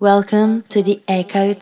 Welcome to the Echo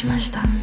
しました。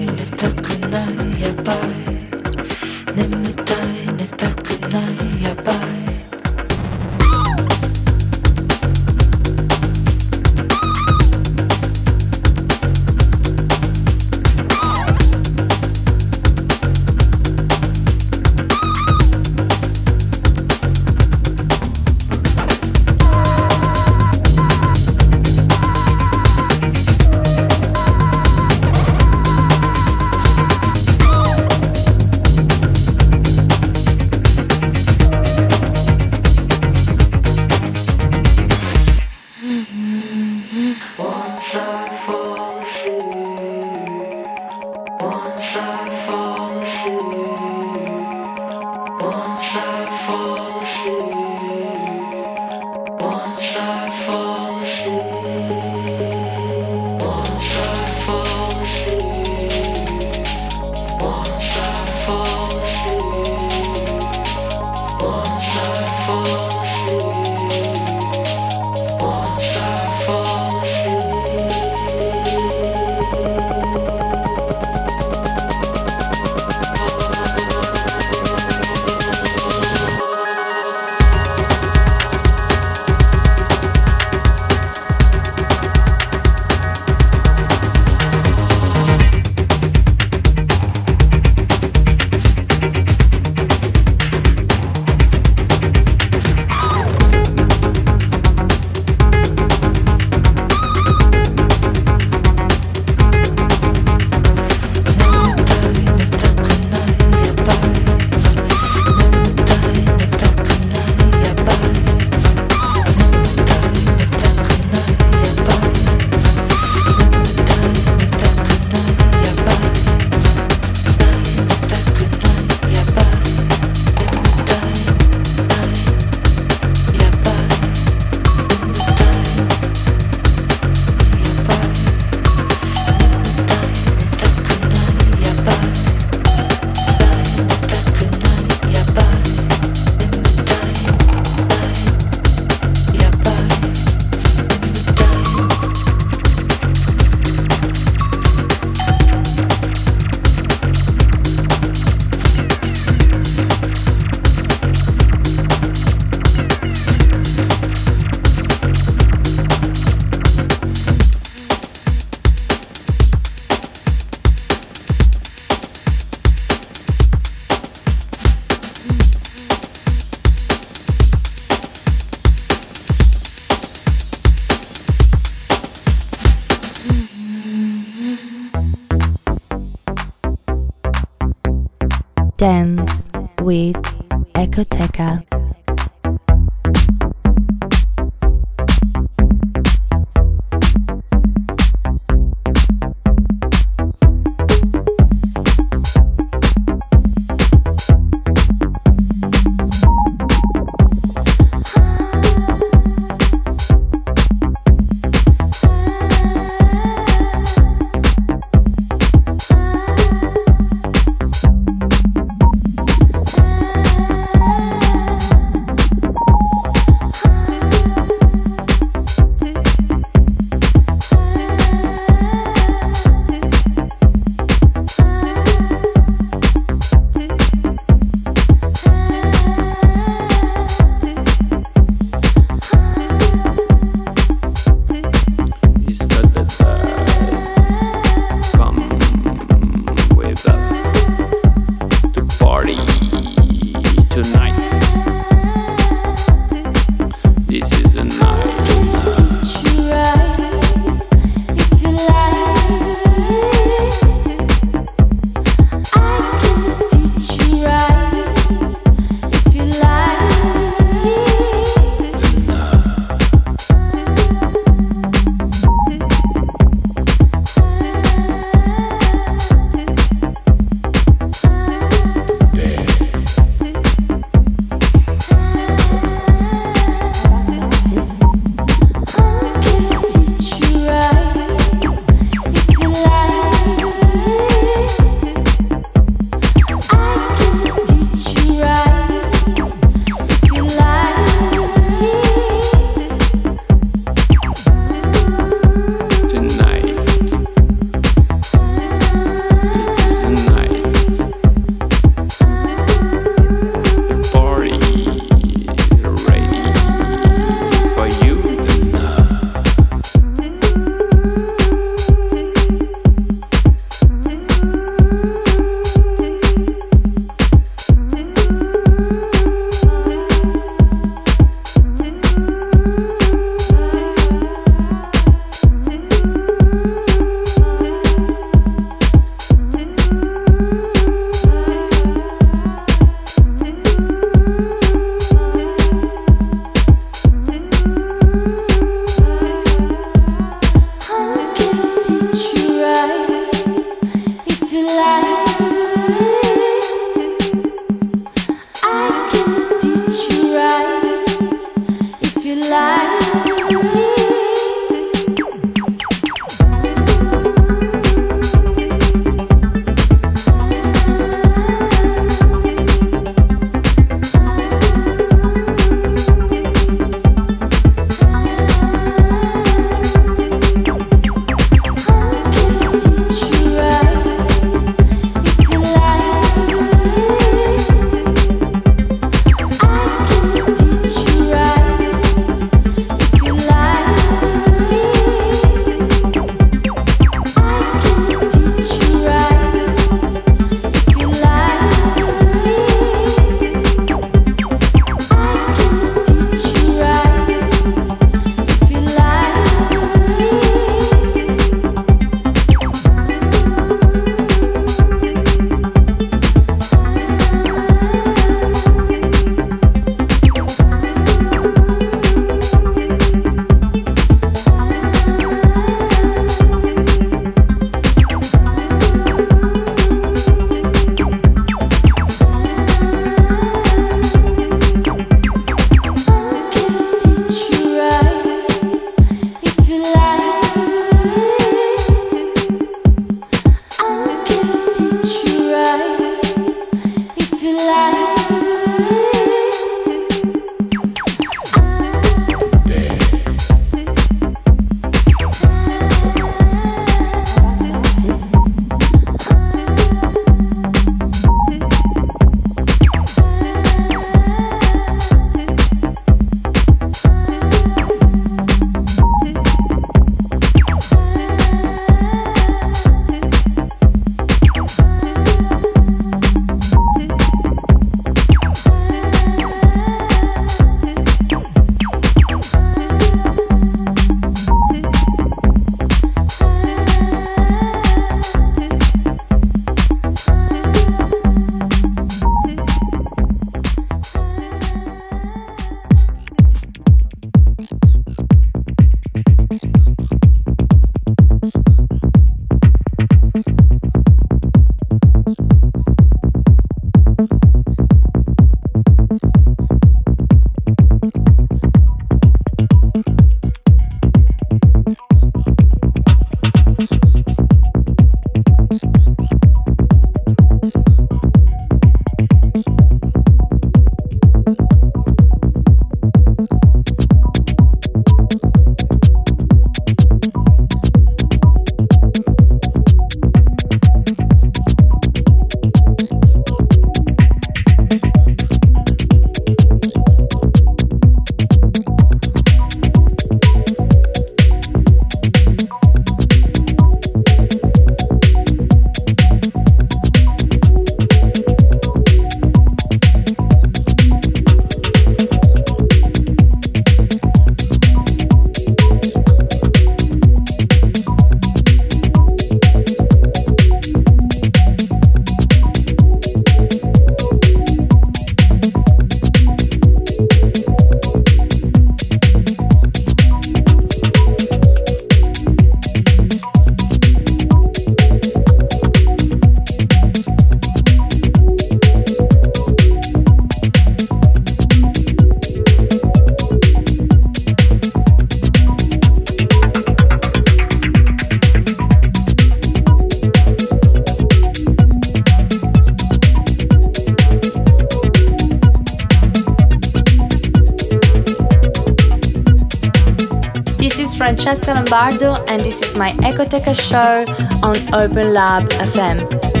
Lombardo, and this is my Echoteca show on Open Lab FM.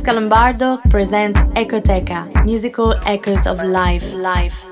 Francesca Lombardo presents Echoteca, musical echoes of life, life,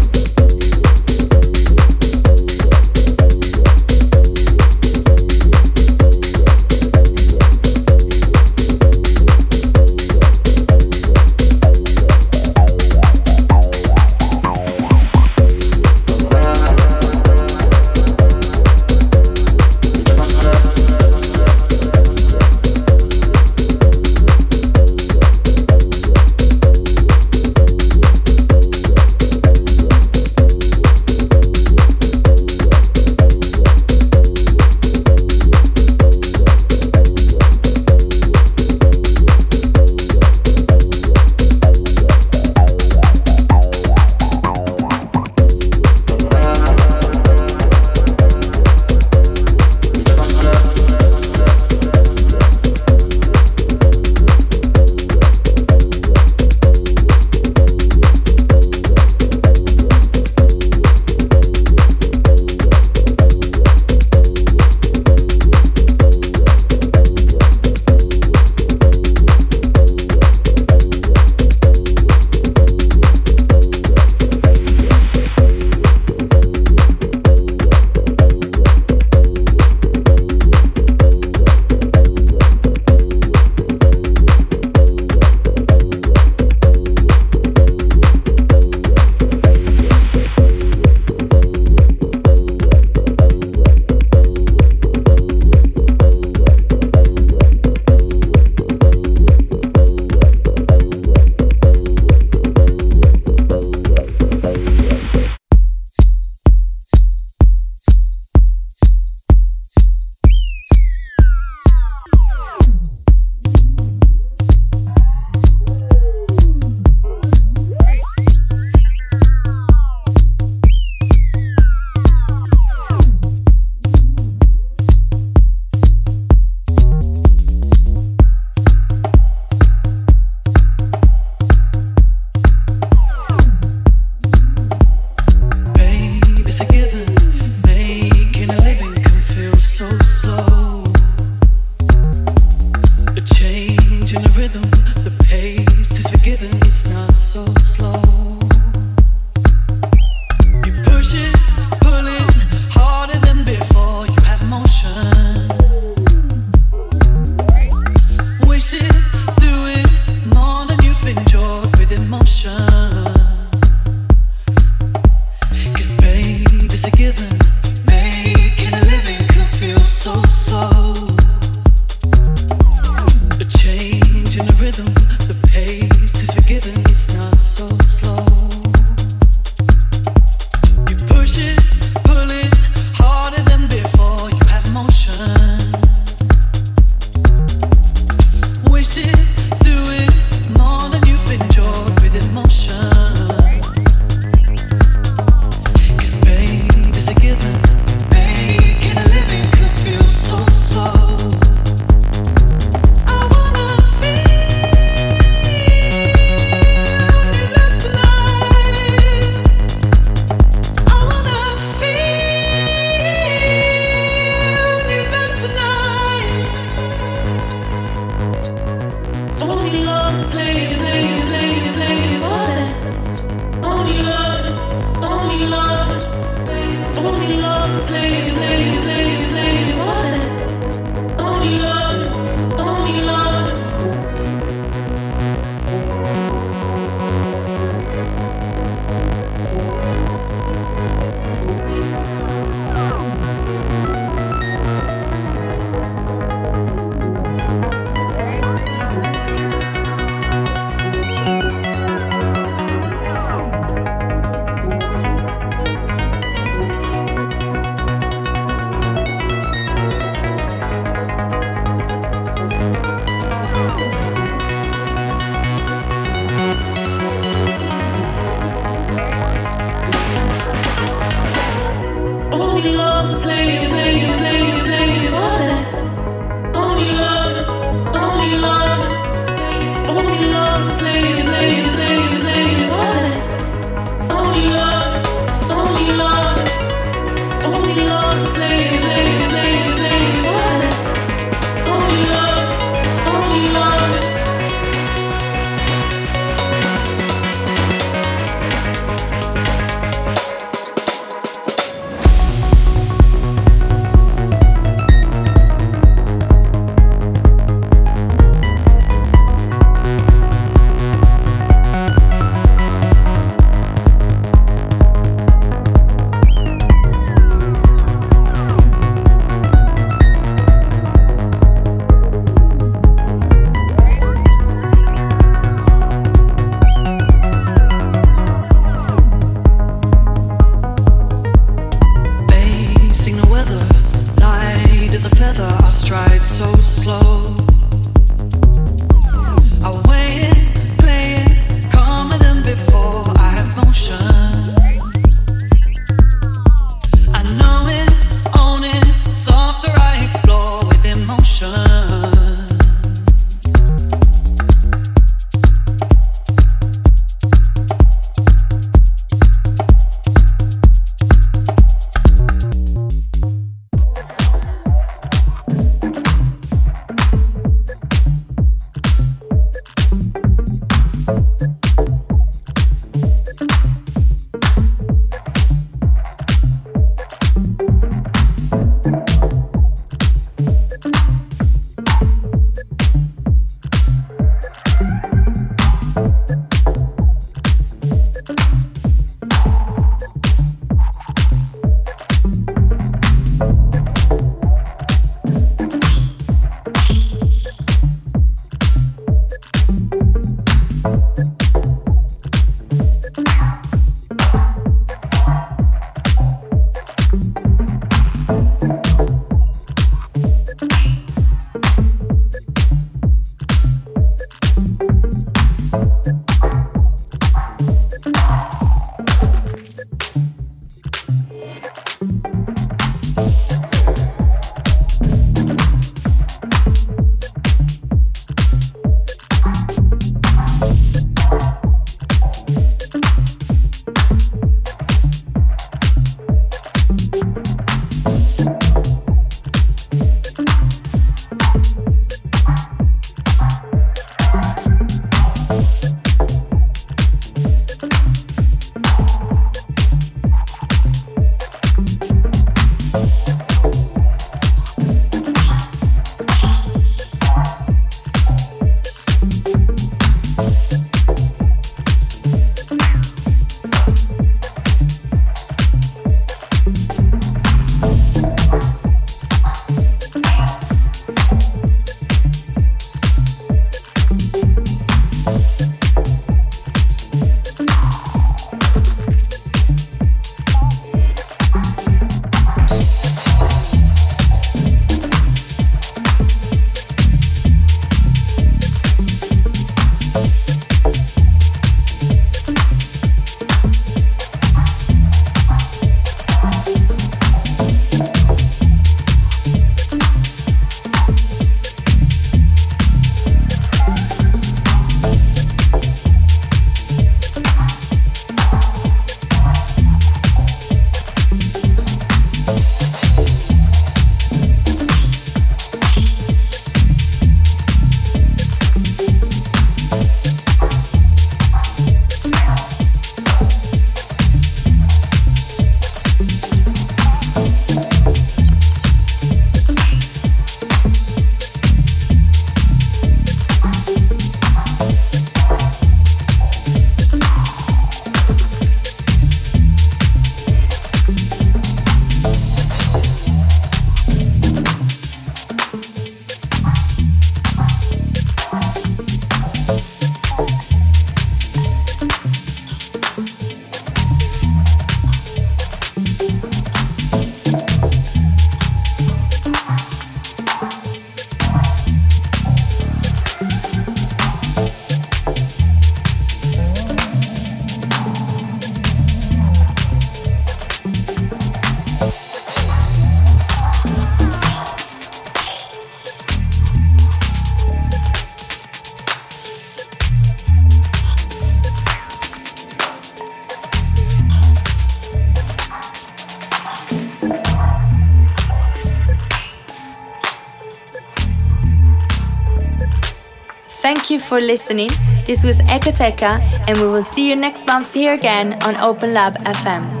for listening. This was Echoteca, and we will see you next month here again on Open Lab FM.